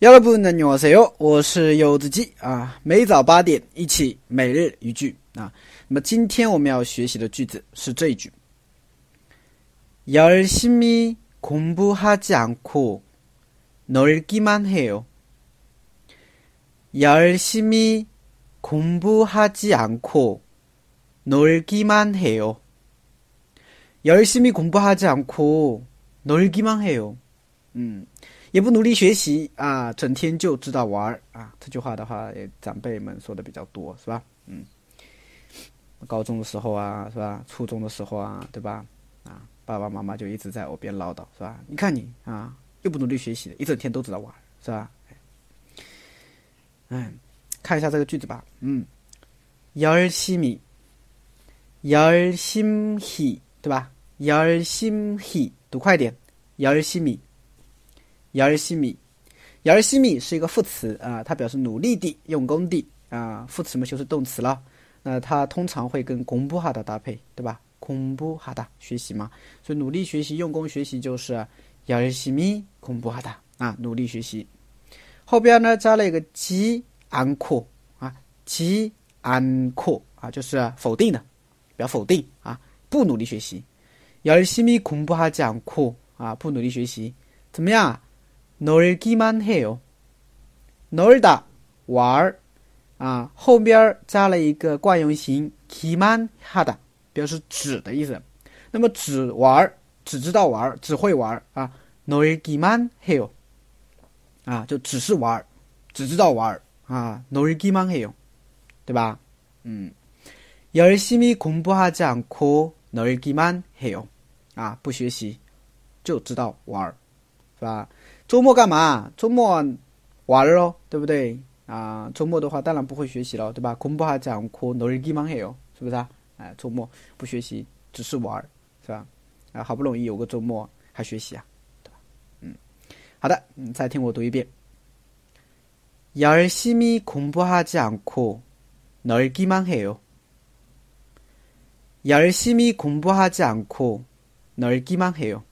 여러분안녕하세요，我是柚子鸡啊。每早八点一起每日一句啊。那么今天我们要学习的句子是这一句：열심히공부하지않고놀기만해요。 열심히공부하지않고놀기만해요。 열심히공부하지않고놀기만해요。 嗯。 也不努力学习啊，整天就知道玩儿啊！这句话的话，长辈们说的比较多，是吧？嗯，高中的时候啊，是吧？初中的时候啊，对吧？啊，爸爸妈妈就一直在耳边唠叨，是吧？你看你啊，又不努力学习，一整天都知道玩儿，是吧？哎，看一下这个句子吧。嗯，열심 히， 열심 히， 对吧？열심 히， 读快点，열심 히。 열심 히， 열심 히是一个副词啊，它表示努力地、用功地啊。副词嘛就是动词了，那它通常会跟공부하다搭配，对吧？공부하다学习嘛，所以努力学习、用功学习就是열심히공부하다啊，努力学习。后边呢加了一个지않고啊，지않고啊，就是否定的，表否定啊，不努力学习。열심히공부하지않고啊，不努力学习，怎么样？ 놀기만 해요. 놀다 玩儿啊，后边加了一个惯用型 기만 하다 表示只的意思。那么只玩只知道玩只会玩啊 놀기만 해요. 啊，就只是玩只知道玩啊 놀기만 해요. 对吧？嗯 열심히 공부하지 않고 놀기만 해요. 啊，不学习就知道玩 是吧？周末干嘛？周末玩喽，对不对啊？周末的话，当然不会学习了，对吧？공부하지않고놀기만해요是不是啊？哎，周末不学习，只是玩，是吧？啊，好不容易有个周末还学习啊，对吧？嗯，好的，嗯，再听我读一遍。열심히공부하지않고놀기만해요열심히공부하지않고놀기만해요